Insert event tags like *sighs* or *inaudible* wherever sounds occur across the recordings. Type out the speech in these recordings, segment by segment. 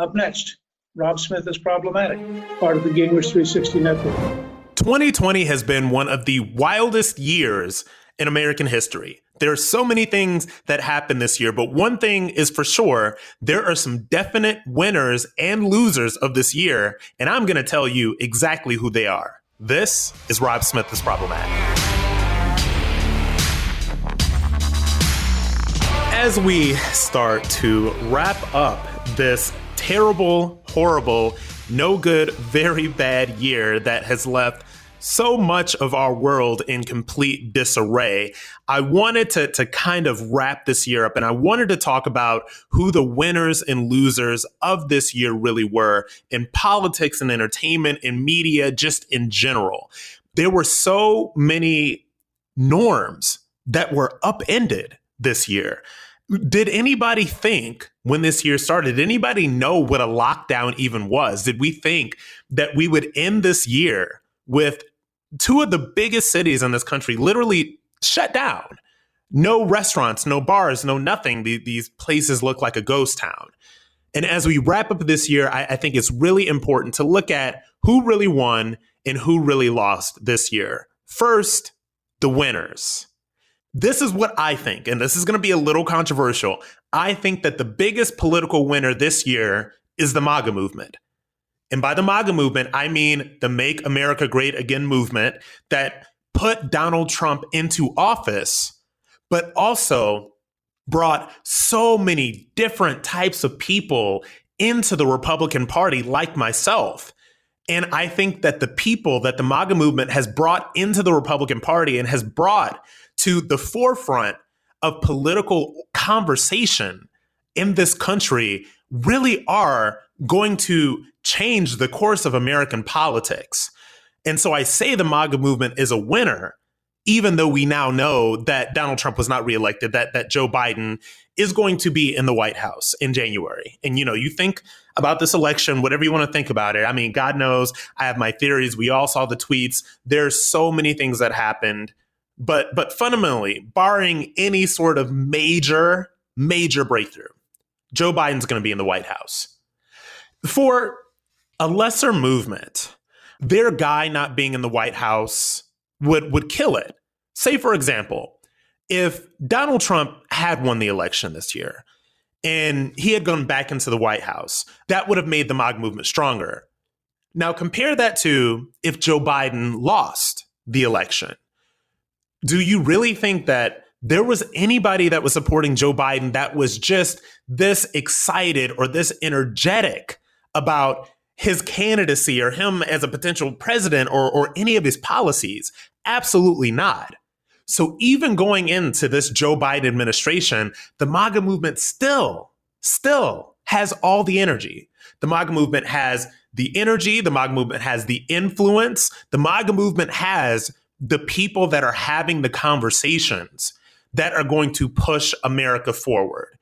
Up next, Rob Smith is problematic, part of the Gamers 360 network. 2020 has been one of the wildest years in American history. There are so many things that happened this year, but one thing is for sure there are some definite winners and losers of this year, and I'm going to tell you exactly who they are. This is Rob Smith is Problematic. As we start to wrap up this terrible, horrible, no good, very bad year that has left so much of our world in complete disarray. I wanted to, to kind of wrap this year up and I wanted to talk about who the winners and losers of this year really were in politics and entertainment and media, just in general. There were so many norms that were upended this year did anybody think when this year started, did anybody know what a lockdown even was? Did we think that we would end this year with two of the biggest cities in this country literally shut down? No restaurants, no bars, no nothing. These places look like a ghost town. And as we wrap up this year, I, I think it's really important to look at who really won and who really lost this year. First, the winners. This is what I think, and this is going to be a little controversial. I think that the biggest political winner this year is the MAGA movement. And by the MAGA movement, I mean the Make America Great Again movement that put Donald Trump into office, but also brought so many different types of people into the Republican Party, like myself. And I think that the people that the MAGA movement has brought into the Republican Party and has brought to the forefront of political conversation in this country really are going to change the course of American politics. And so I say the MAGA movement is a winner, even though we now know that Donald Trump was not reelected, that, that Joe Biden is going to be in the White House in January. And, you know, you think about this election, whatever you want to think about it. I mean, God knows I have my theories. We all saw the tweets. There's so many things that happened but but fundamentally, barring any sort of major major breakthrough, Joe Biden's going to be in the White House. For a lesser movement, their guy not being in the White House would would kill it. Say for example, if Donald Trump had won the election this year and he had gone back into the White House, that would have made the MAGA movement stronger. Now compare that to if Joe Biden lost the election do you really think that there was anybody that was supporting Joe Biden that was just this excited or this energetic about his candidacy or him as a potential president or, or any of his policies? Absolutely not. So even going into this Joe Biden administration, the MAGA movement still, still has all the energy. The MAGA movement has the energy. The MAGA movement has the influence. The MAGA movement has the people that are having the conversations that are going to push America forward.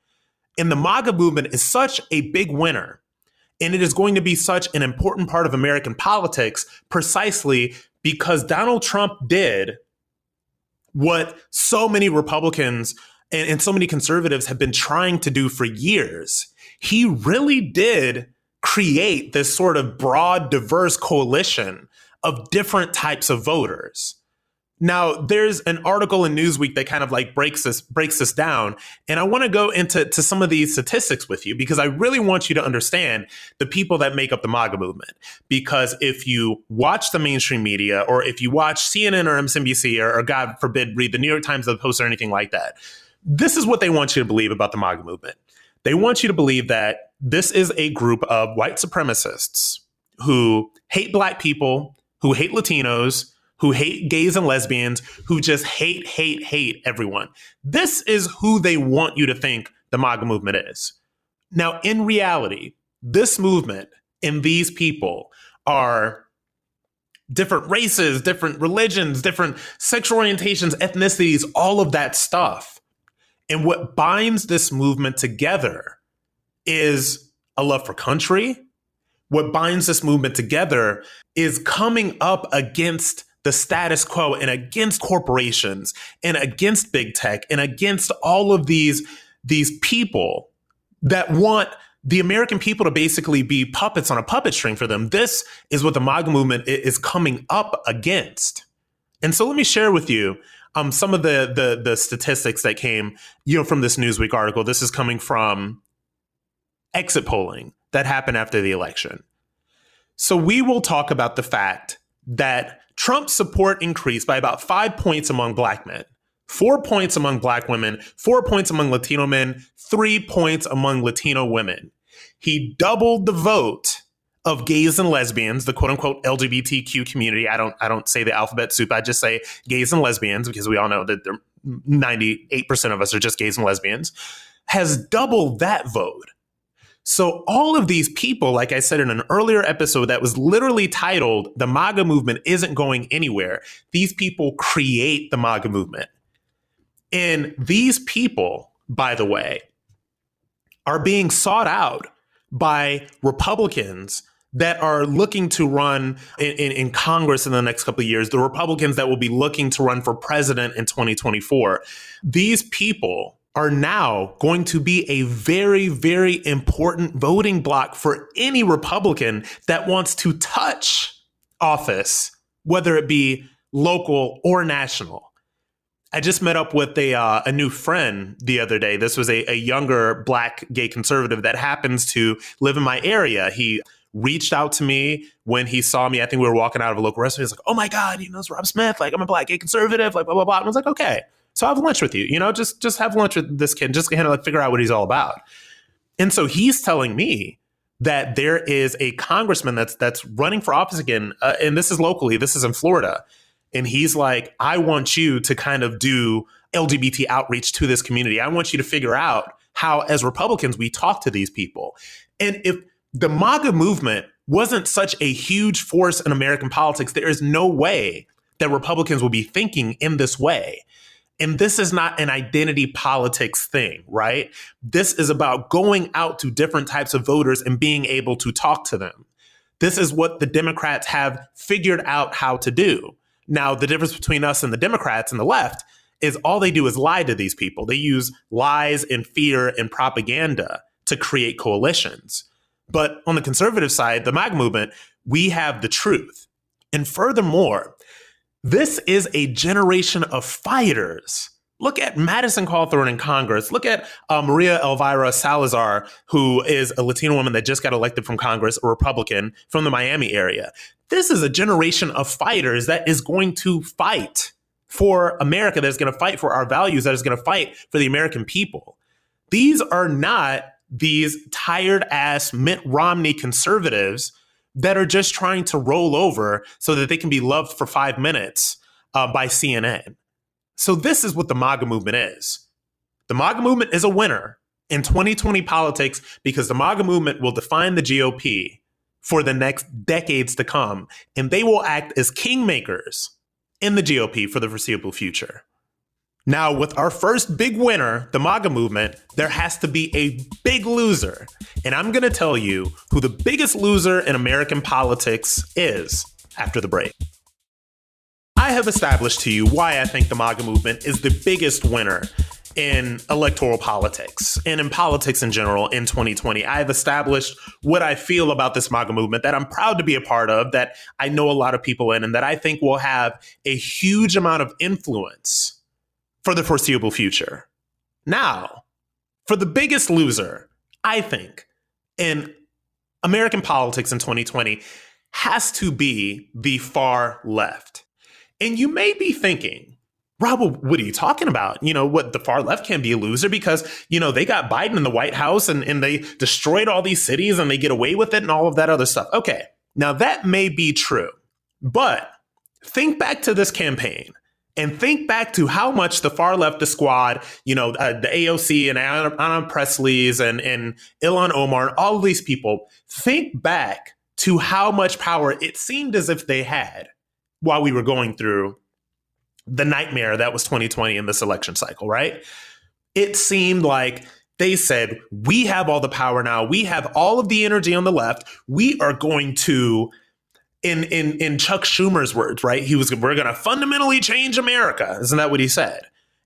And the MAGA movement is such a big winner. And it is going to be such an important part of American politics precisely because Donald Trump did what so many Republicans and, and, so many conservatives have been trying to do for years. He really did create this sort of broad, diverse coalition of different types of voters. Now, there's an article in Newsweek that kind of like breaks this breaks this down, and I want to go into to some of these statistics with you because I really want you to understand the people that make up the MAGA movement. Because if you watch the mainstream media, or if you watch CNN or MSNBC, or, or God forbid, read the New York Times or the Post or anything like that, this is what they want you to believe about the MAGA movement. They want you to believe that this is a group of white supremacists who hate black people, who hate Latinos who hate gays and lesbians, who just hate, hate, hate everyone. This is who they want you to think the MAGA movement is. Now, in reality, this movement and these people are different races, different religions, different sexual orientations, ethnicities, all of that stuff. And what binds this movement together is a love for country. What binds this movement together is coming up against the status quo and against corporations and against big tech and against all of these these people that want the American people to basically be puppets on a puppet string for them. This is what the MAGA movement is coming up against. And so let me share with you um, some of the, the the statistics that came, you know, from this Newsweek article. This is coming from exit polling that happened after the election. So we will talk about the fact that Trump's support increased by about five points among black men, four points among black women, four points among Latino men, three points among Latino women. He doubled the vote of gays and lesbians, the quote unquote LGBTQ community. I don't I don't say the alphabet soup. I just say gays and lesbians because we all know that 98% of us are just gays and lesbians, has doubled that vote. So, all of these people, like I said in an earlier episode that was literally titled, The MAGA Movement Isn't Going Anywhere, these people create the MAGA movement. And these people, by the way, are being sought out by Republicans that are looking to run in, in, in, Congress in the next couple of years, the Republicans that will be looking to run for president in 2024. These people are now going to be a very, very important voting block for any Republican that wants to touch office, whether it be local or national. I just met up with a uh, a new friend the other day. This was a, a younger black gay conservative that happens to live in my area. He reached out to me when he saw me. I think we were walking out of a local restaurant. He's like, "Oh my god, you know, it's Rob Smith. Like I'm a black gay conservative. Like blah blah blah." And I was like, "Okay." So have lunch with you. You know, just just have lunch with this kid. Just kind of like figure out what he's all about. And so he's telling me that there is a congressman that's that's running for office again, uh, and this is locally. This is in Florida, and he's like, I want you to kind of do LGBT outreach to this community. I want you to figure out how, as Republicans, we talk to these people. And if the MAGA movement wasn't such a huge force in American politics, there is no way that Republicans will be thinking in this way. And this is not an identity politics thing, right? This is about going out to different types of voters and being able to talk to them. This is what the Democrats have figured out how to do. Now, the difference between us and the Democrats and the left is all they do is lie to these people. They use lies and fear and propaganda to create coalitions. But on the conservative side, the MAG movement, we have the truth. And furthermore, this is a generation of fighters. Look at Madison Cawthorn in Congress. Look at uh, Maria Elvira Salazar, who is a Latino woman that just got elected from Congress, a Republican from the Miami area. This is a generation of fighters that is going to fight for America, that is going to fight for our values, that is going to fight for the American people. These are not these tired ass Mitt Romney conservatives that are just trying to roll over so that they can be loved for five minutes uh, by CNN. So, this is what the MAGA movement is. The MAGA movement is a winner in 2020 politics because the MAGA movement will define the GOP for the next decades to come, and they will act as kingmakers in the GOP for the foreseeable future. Now, with our first big winner, the MAGA movement, there has to be a big loser. And I'm going to tell you who the biggest loser in American politics is after the break. I have established to you why I think the MAGA movement is the biggest winner in electoral politics and in politics in general in 2020. I have established what I feel about this MAGA movement that I'm proud to be a part of, that I know a lot of people in, and that I think will have a huge amount of influence for the foreseeable future. Now, for the biggest loser, I think, in American politics in 2020 has to be the far left. And you may be thinking, Rob, what are you talking about? You know, what the far left can be a loser because, you know, they got Biden in the White House and, and they destroyed all these cities and they get away with it and all of that other stuff. Okay, now that may be true, but think back to this campaign and think back to how much the far left, the squad, you know, uh, the AOC and Ayanna Pressley's and, and Ilhan Omar and all of these people, think back to how much power it seemed as if they had while we were going through the nightmare that was 2020 in this election cycle, right? It seemed like they said, we have all the power now. We have all of the energy on the left. We are going to in in in Chuck Schumer's words, right? He was we're going to fundamentally change America. Isn't that what he said?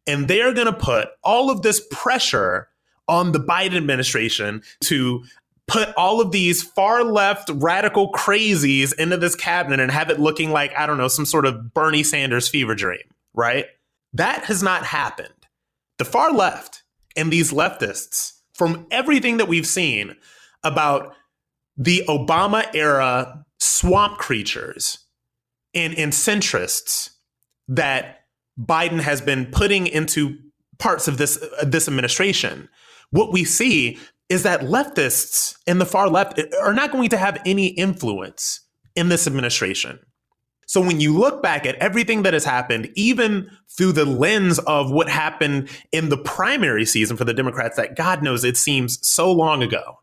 And they're going to put all of this pressure on the Biden administration to put all of these far left radical crazies into this cabinet and have it looking like, I don't know, some sort of Bernie Sanders fever dream, right? That has not happened. The far left and these leftists, from everything that we've seen about the Obama era swamp creatures and, and centrists that Biden has been putting into parts of this uh, this administration, what we see is that leftists and the far left are not going to have any influence in this administration. So when you look back at everything that has happened, even through the lens of what happened in the primary season for the Democrats, that God knows it seems so long ago.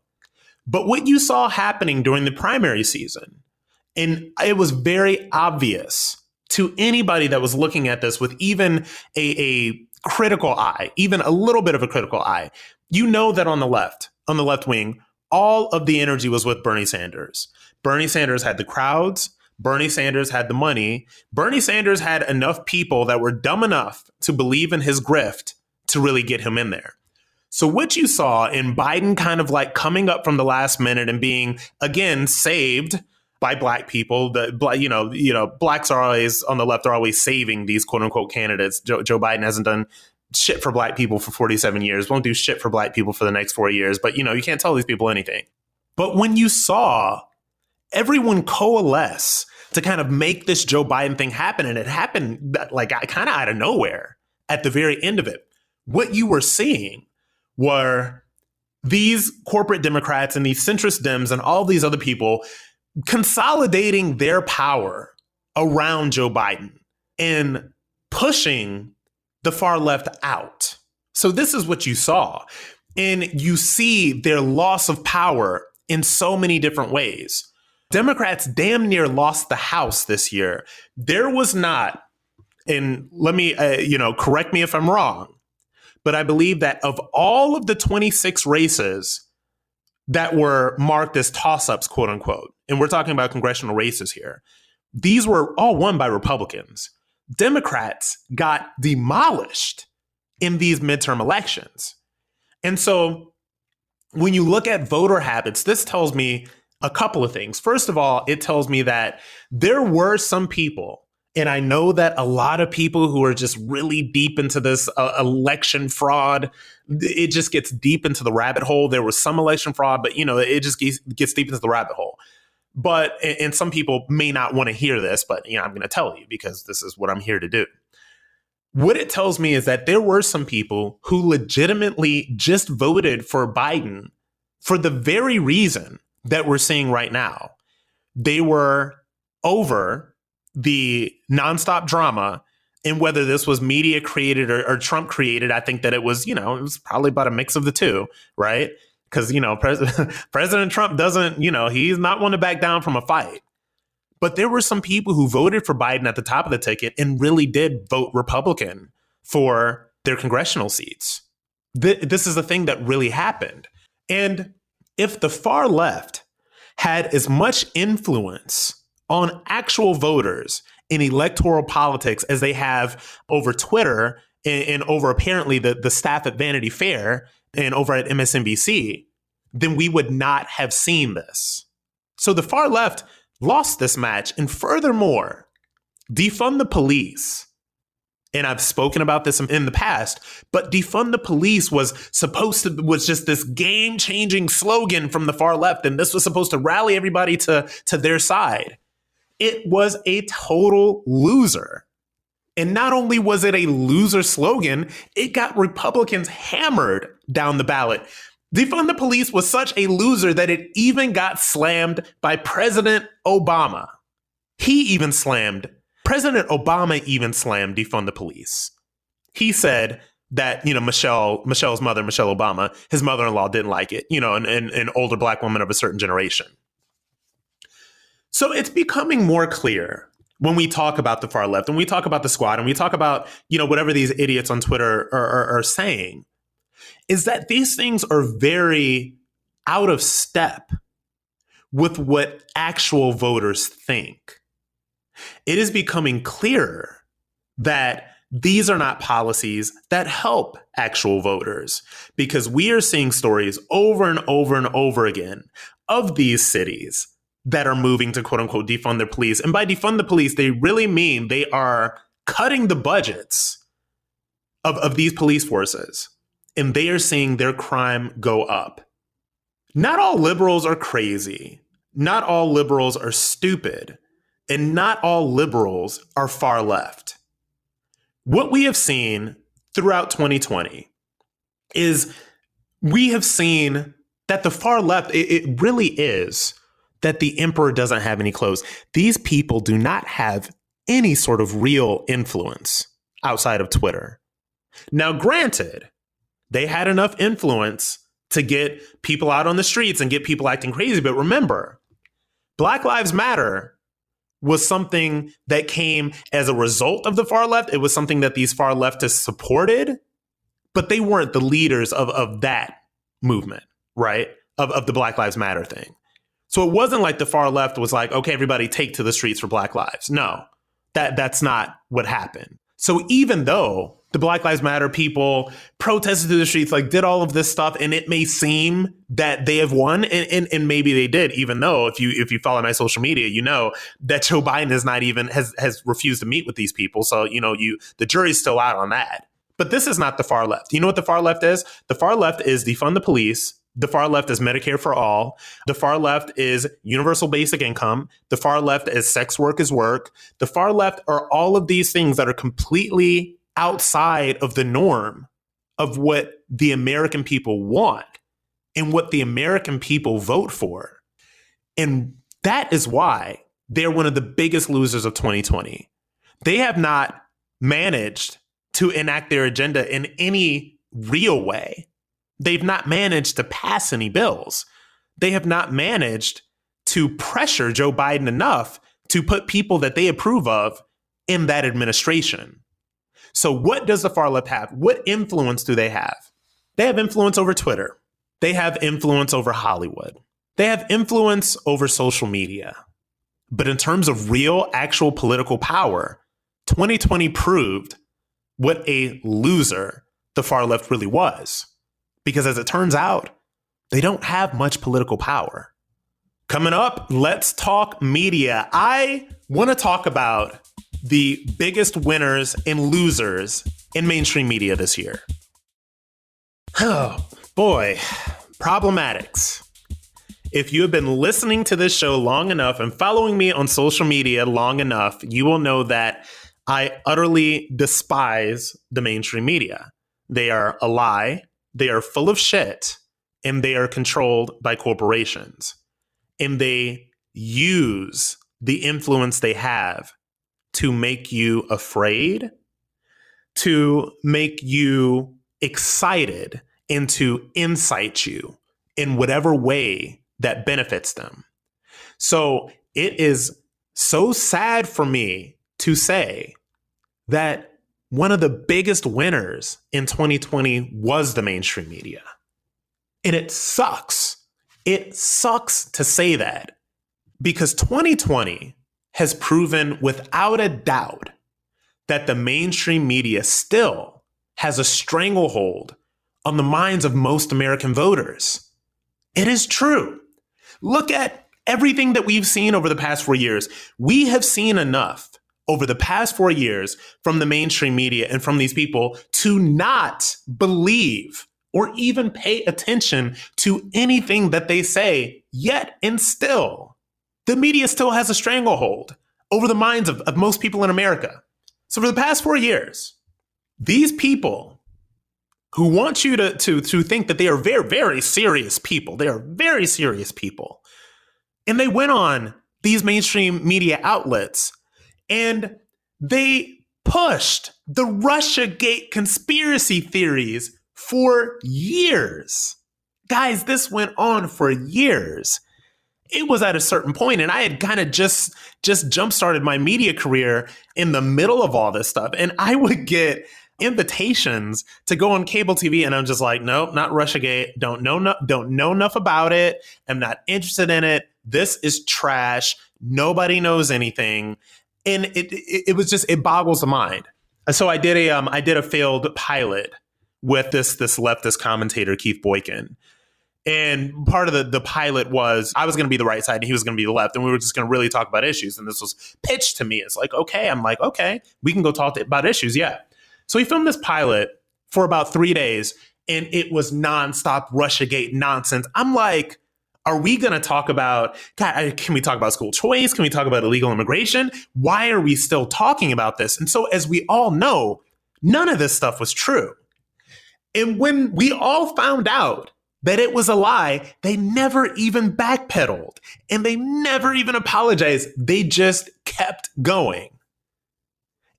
But what you saw happening during the primary season, and it was very obvious to anybody that was looking at this with even a, a critical eye, even a little bit of a critical eye, you know that on the left, on the left wing, all of the energy was with Bernie Sanders. Bernie Sanders had the crowds. Bernie Sanders had the money. Bernie Sanders had enough people that were dumb enough to believe in his grift to really get him in there. So what you saw in Biden kind of like coming up from the last minute and being again saved by black people, the you know, you know, blacks are always on the left are always saving these quote unquote candidates. Joe, Joe Biden hasn't done shit for black people for 47 years, won't do shit for black people for the next 4 years, but you know, you can't tell these people anything. But when you saw everyone coalesce to kind of make this Joe Biden thing happen. And it happened like kind of out of nowhere at the very end of it. What you were seeing were these corporate Democrats and these centrist Dems and all these other people consolidating their power around Joe Biden and pushing the far left out. So, this is what you saw. And you see their loss of power in so many different ways. Democrats damn near lost the House this year. There was not, and let me, uh, you know, correct me if I'm wrong, but I believe that of all of the 26 races that were marked as toss ups, quote unquote, and we're talking about congressional races here, these were all won by Republicans. Democrats got demolished in these midterm elections. And so when you look at voter habits, this tells me a couple of things. First of all, it tells me that there were some people, and I know that a lot of people who are just really deep into this uh, election fraud, it just gets deep into the rabbit hole. There was some election fraud, but you know, it just gets, gets deep into the rabbit hole. But and some people may not want to hear this, but you know, I'm going to tell you because this is what I'm here to do. What it tells me is that there were some people who legitimately just voted for Biden for the very reason that we're seeing right now. They were over the nonstop drama and whether this was media created or, or, Trump created, I think that it was, you know, it was probably about a mix of the two, right? Because, you know, President, *laughs* President Trump doesn't, you know, he's not one to back down from a fight. But there were some people who voted for Biden at the top of the ticket and really did vote Republican for their congressional seats. Th- this is the thing that really happened. And if the far left had as much influence on actual voters in electoral politics as they have over Twitter and, and, over apparently the, the staff at Vanity Fair and over at MSNBC, then we would not have seen this. So the far left lost this match. And furthermore, defund the police and I've spoken about this in the past, but defund the police was supposed to was just this game-changing slogan from the far left and this was supposed to rally everybody to to their side. It was a total loser. And not only was it a loser slogan, it got Republicans hammered down the ballot. Defund the police was such a loser that it even got slammed by President Obama. He even slammed President Obama even slammed defund the police. He said that you know Michelle Michelle's mother, Michelle Obama, his mother-in-law didn't like it. You know, an, an, an older black woman of a certain generation. So it's becoming more clear when we talk about the far left and we talk about the squad and we talk about you know whatever these idiots on Twitter are, are, are saying, is that these things are very out of step with what actual voters think. It is becoming clearer that these are not policies that help actual voters because we are seeing stories over and over and over again of these cities that are moving to quote unquote defund the police. And by defund the police, they really mean they are cutting the budgets of, of these police forces and they are seeing their crime go up. Not all liberals are crazy. Not all liberals are stupid. And not all liberals are far left. What we have seen throughout 2020 is we have seen that the far left, it, it really is that the emperor doesn't have any clothes. These people do not have any sort of real influence outside of Twitter. Now, granted, they had enough influence to get people out on the streets and get people acting crazy. But remember, Black Lives Matter was something that came as a result of the far left. It was something that these far leftists supported, but they weren't the leaders of, of that movement, right? Of, of the Black Lives Matter thing. So it wasn't like the far left was like, okay, everybody take to the streets for Black Lives. No, that that's not what happened. So even though the Black Lives Matter people protested through the streets, like did all of this stuff, and it may seem that they have won, and, and, and, maybe they did, even though if you if you follow my social media, you know that Joe Biden is not even has has refused to meet with these people. So you know you the jury's still out on that. But this is not the far left. You know what the far left is? The far left is defund the police. The far left is Medicare for all. The far left is universal basic income. The far left is sex work is work. The far left are all of these things that are completely outside of the norm of what the American people want and what the American people vote for. And that is why they're one of the biggest losers of 2020. They have not managed to enact their agenda in any real way. They've not managed to pass any bills. They have not managed to pressure Joe Biden enough to put people that they approve of in that administration. So, what does the far left have? What influence do they have? They have influence over Twitter, they have influence over Hollywood, they have influence over social media. But in terms of real, actual political power, 2020 proved what a loser the far left really was. Because as it turns out, they don't have much political power. Coming up, let's talk media. I want to talk about the biggest winners and losers in mainstream media this year. *sighs* Oh, boy, problematics. If you have been listening to this show long enough and following me on social media long enough, you will know that I utterly despise the mainstream media. They are a lie, they are full of shit, and they are controlled by corporations. And they use the influence they have to make you afraid, to make you excited, and to incite you in whatever way that benefits them. So it is so sad for me to say that one of the biggest winners in 2020 was the mainstream media. And it sucks. It sucks to say that because 2020 has proven without a doubt that the mainstream media still has a stranglehold on the minds of most American voters. It is true. Look at everything that we've seen over the past four years. We have seen enough over the past four years from the mainstream media and from these people to not believe or even pay attention to anything that they say, yet and still the media still has a stranglehold over the minds of, of most people in America. So for the past four years, these people who want you to, to, to think that they are very, very serious people, they are very serious people. And they went on these mainstream media outlets and they pushed the Russiagate conspiracy theories for years. Guys, this went on for years. It was at a certain point and i had kind of just just jump started my media career in the middle of all this stuff and i would get invitations to go on cable tv and i'm just like nope not russiagate. Don't know no, don't know enough about it. I'm not interested in it. This is trash. Nobody knows anything and it, it, it was just it boggles the mind So I did a um, I did a failed pilot with this this leftist commentator Keith Boykin. And part of the, the pilot was I was going to be the right side and he was going to be the left. And we were just going to really talk about issues. And this was pitched to me. It's like, okay, I'm like, okay, we can go talk about issues. Yeah. So he filmed this pilot for about three days and it was nonstop Russiagate nonsense. I'm like, are we going to talk about, God, uh, can we talk about school choice? Can we talk about illegal immigration? Why are we still talking about this? And so, as we all know, none of this stuff was true. And when we all found out that it was a lie, they never even backpedaled and they never even apologized. They just kept going.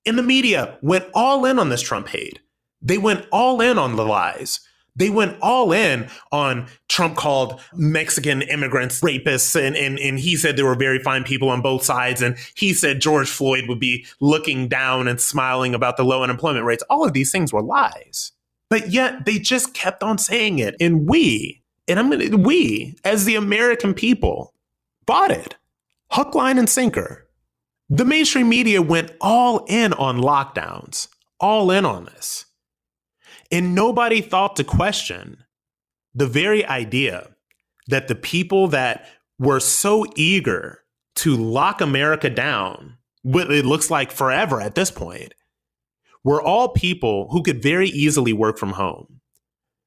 And the media went all in on this Trump hate. They went all in on the lies. They went all in on Trump called Mexican immigrants rapists, and, and, and he said there were very fine people on both sides. And he said George Floyd would be looking down and smiling about the low unemployment rates. All of these things were lies. But yet they just kept on saying it. And we, and I'm gonna, we, as the American people, bought it. Hook, line, and sinker. The mainstream media went all in on lockdowns, all in on this. And nobody thought to question the very idea that the people that were so eager to lock America down, what it looks like forever at this point, were all people who could very easily work from home.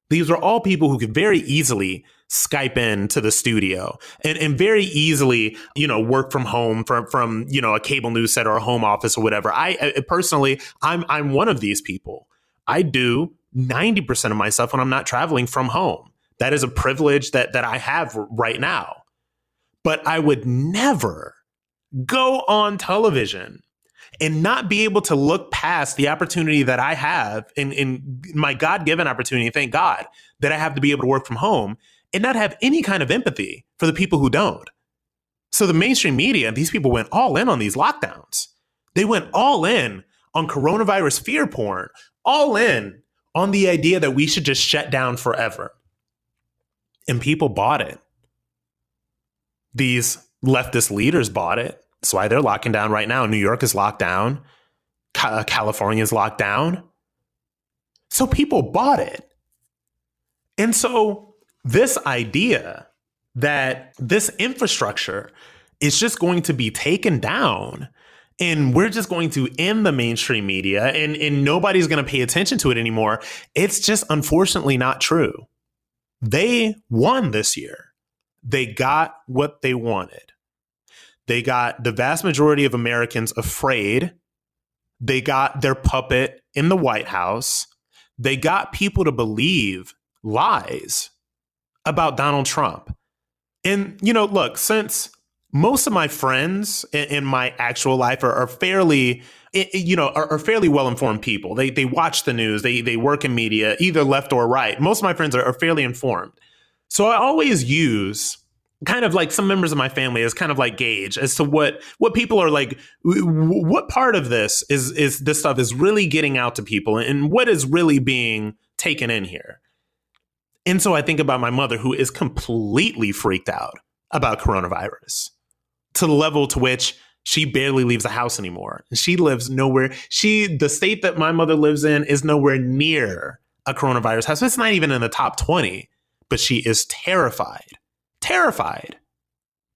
These were all people who could very easily Skype in to the studio and, and very easily, you know, work from home from from you know a cable news set or a home office or whatever. I, I personally, I'm I'm one of these people. I do 90% of myself when I'm not traveling from home. That is a privilege that that I have right now. But I would never go on television and not be able to look past the opportunity that I have in, in my God given opportunity, thank God, that I have to be able to work from home and not have any kind of empathy for the people who don't. So the mainstream media, these people went all in on these lockdowns. They went all in on coronavirus fear porn, all in on the idea that we should just shut down forever. And people bought it. These leftist leaders bought it. That's why they're locking down right now. New York is locked down. Uh, California is locked down. So people bought it. And so this idea that this infrastructure is just going to be taken down and we're just going to end the mainstream media and, and nobody's going to pay attention to it anymore. It's just unfortunately not true. They won this year. They got what they wanted. They got the vast majority of Americans afraid. They got their puppet in the White House. They got people to believe lies about Donald Trump. And, you know, look, since most of my friends in, in my actual life are, are fairly, you know, are, are fairly well informed people. They, they watch the news, they, they work in media, either left or right. Most of my friends are, are fairly informed. So I always use kind of like some members of my family as kind of like gauge as to what what people are like what part of this is is this stuff is really getting out to people and what is really being taken in here and so i think about my mother who is completely freaked out about coronavirus to the level to which she barely leaves the house anymore she lives nowhere she the state that my mother lives in is nowhere near a coronavirus house it's not even in the top 20 but she is terrified terrified.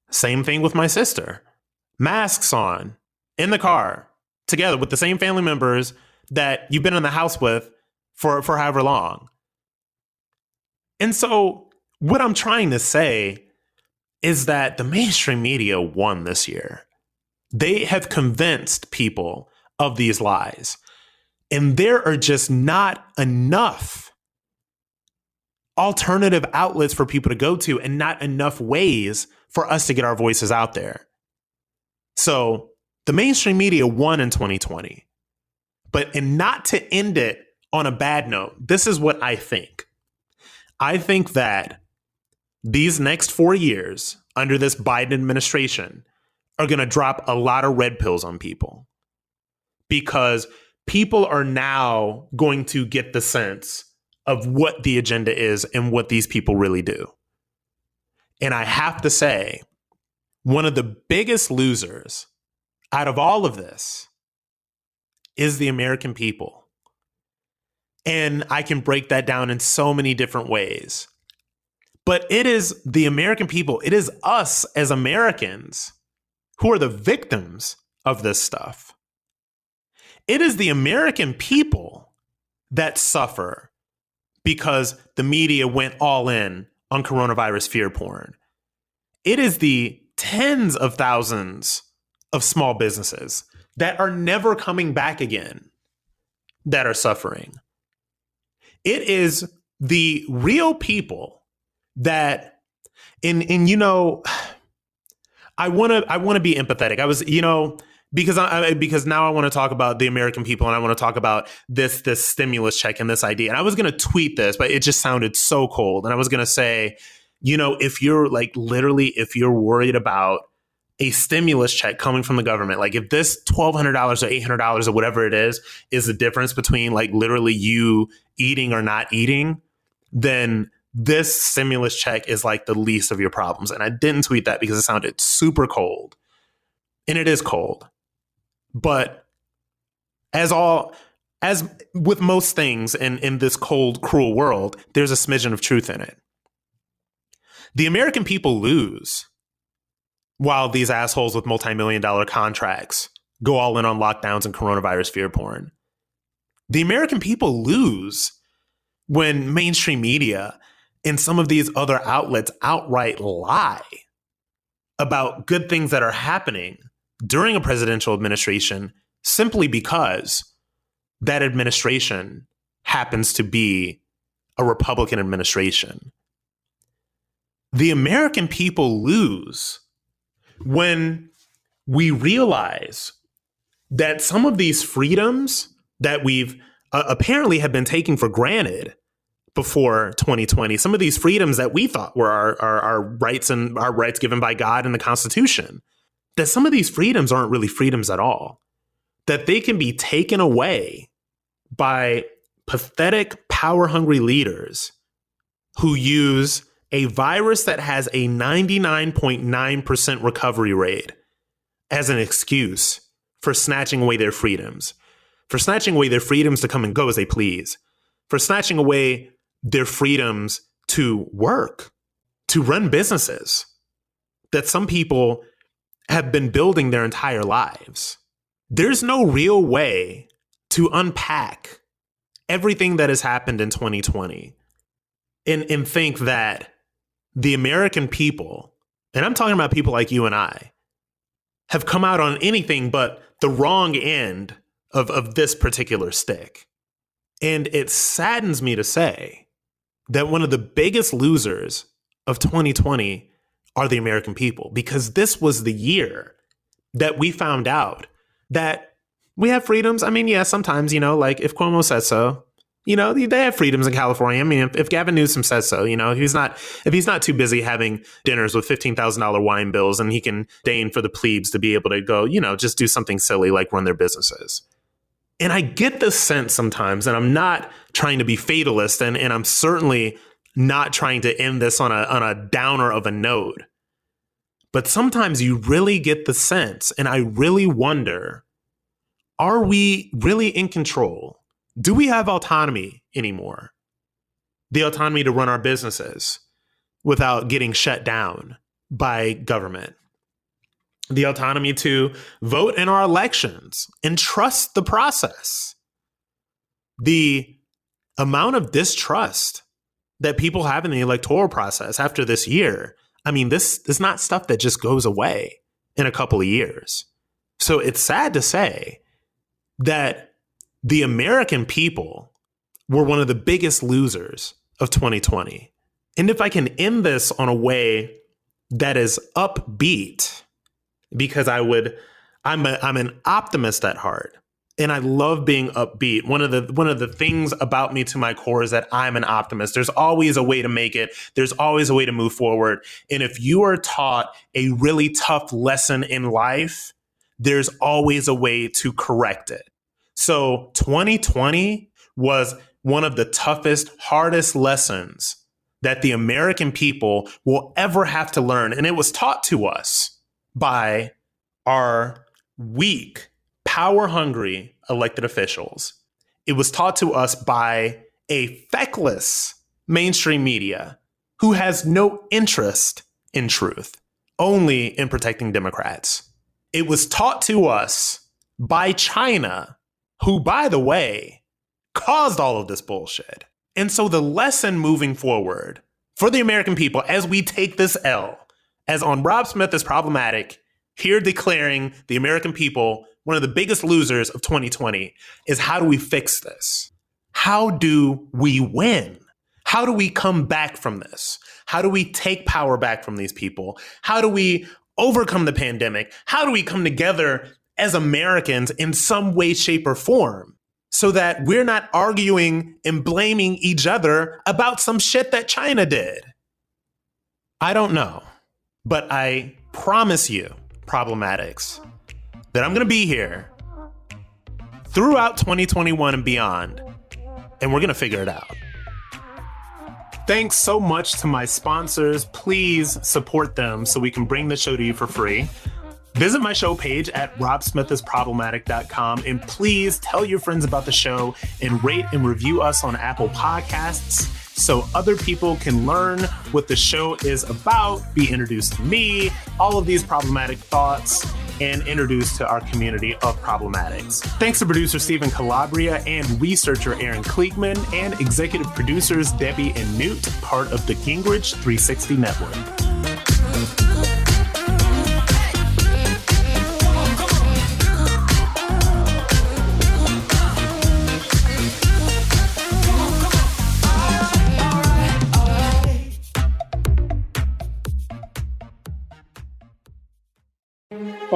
Same thing with my sister. Masks on in the car together with the same family members that you've been in the house with for, for however long. And so, what I'm trying to say is that the mainstream media won this year. They have convinced people of these lies. And there are just not enough alternative outlets for people to go to and not enough ways for us to get our voices out there. So the mainstream media won in 2020. But and not to end it on a bad note, this is what I think. I think that these next four years under this Biden administration are going to drop a lot of red pills on people because people are now going to get the sense of what the agenda is and what these people really do. And I have to say, one of the biggest losers out of all of this is the American people. And I can break that down in so many different ways. But it is the American people, it is us as Americans who are the victims of this stuff. It is the American people that suffer because the media went all in on coronavirus fear porn. It is the tens of thousands of small businesses that are never coming back again that are suffering. It is the real people that in in you know I want to I want to be empathetic. I was you know because I because now I want to talk about the American people and I want to talk about this this stimulus check and this idea. And I was going to tweet this, but it just sounded so cold. And I was going to say, you know, if you're like literally if you're worried about a stimulus check coming from the government, like if this twelve hundred dollars or eight hundred dollars or whatever it is is the difference between like literally you eating or not eating, then this stimulus check is like the least of your problems. And I didn't tweet that because it sounded super cold. And it is cold. But as all as with most things in, in this cold, cruel world, there's a smidgen of truth in it. The American people lose while these assholes with multi-million dollar contracts go all in on lockdowns and coronavirus fear porn. The American people lose when mainstream media and some of these other outlets outright lie about good things that are happening during a presidential administration simply because that administration happens to be a Republican administration. The American people lose when we realize that some of these freedoms that we've uh, apparently have been taking for granted before 2020 some of these freedoms that we thought were our, our, our rights and our rights given by god and the constitution that some of these freedoms aren't really freedoms at all. That they can be taken away by pathetic power hungry leaders who use a virus that has a 99.9% recovery rate as an excuse for snatching away their freedoms, for snatching away their freedoms to come and go as they please, for snatching away their freedoms to work, to run businesses that some people have been building their entire lives. There's no real way to unpack everything that has happened in 2020 and, and think that the American people, and I'm talking about people like you and I, have come out on anything but the wrong end of, of this particular stick. And it saddens me to say that one of the biggest losers of 2020 are the American people because this was the year that we found out that we have freedoms. I mean, yeah, sometimes, you know, like if Cuomo says so, you know, they have freedoms in California. I mean, if, if Gavin Newsom says so, you know, he's not if he's not too busy having dinners with fifteen thousand dollar wine bills, and he can deign for the plebes to be able to go, you know, just do something silly like run their businesses. And I get the sense sometimes, and I'm not trying to be fatalist, and, and I'm certainly not trying to end this on a on a downer of a note. But sometimes you really get the sense, and I really wonder, are we really in control? do we have autonomy anymore? The autonomy to run our businesses without getting shut down by government. The autonomy to vote in our elections and trust the process. The amount of distrust that people have in the electoral process after this year. I mean, this is not stuff that just goes away in a couple of years. So it's sad to say that the American people were one of the biggest losers of 2020. And if I can end this on a way that is upbeat, because I would, I'm a, I'm an optimist at heart, and I love being upbeat. One of the one of the things about me to my core is that I'm an optimist. There's always a way to make it. There's always a way to move forward. And if you are taught a really tough lesson in life, there's always a way to correct it. So 2020 was one of the toughest, hardest lessons that the American people will ever have to learn. And it was taught to us by our weak, power hungry elected officials. It was taught to us by a feckless mainstream media who has no interest in truth, only in protecting Democrats. It was taught to us by China, who, by the way, caused all of this bullshit. And so the lesson moving forward for the American people as we take this L, as on Rob Smith is problematic, here declaring the American people one of the biggest losers of 2020 is how do we fix this? How do we win? How do we come back from this? How do we take power back from these people? How do we overcome the pandemic? How do we come together as Americans in some way, shape, or form so that we're not arguing and blaming each other about some shit that China did? I don't know, but I promise you, problematics, that I'm going to be here throughout 2021 and beyond, and we're going to figure it out. Thanks so much to my sponsors. Please support them so we can bring the show to you for free. Visit my show page at robsmithisproblematic.com and please tell your friends about the show and rate and review us on Apple Podcasts so other people can learn what the show is about, be introduced to me, all of these problematic thoughts, and introduced to our community of problematics. Thanks to producer Stephen Calabria and researcher Aaron Kliegman and executive producers Debbie and Newt, part of the Gingrich 360 Network.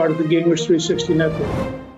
Part of the Gingrich 360 network.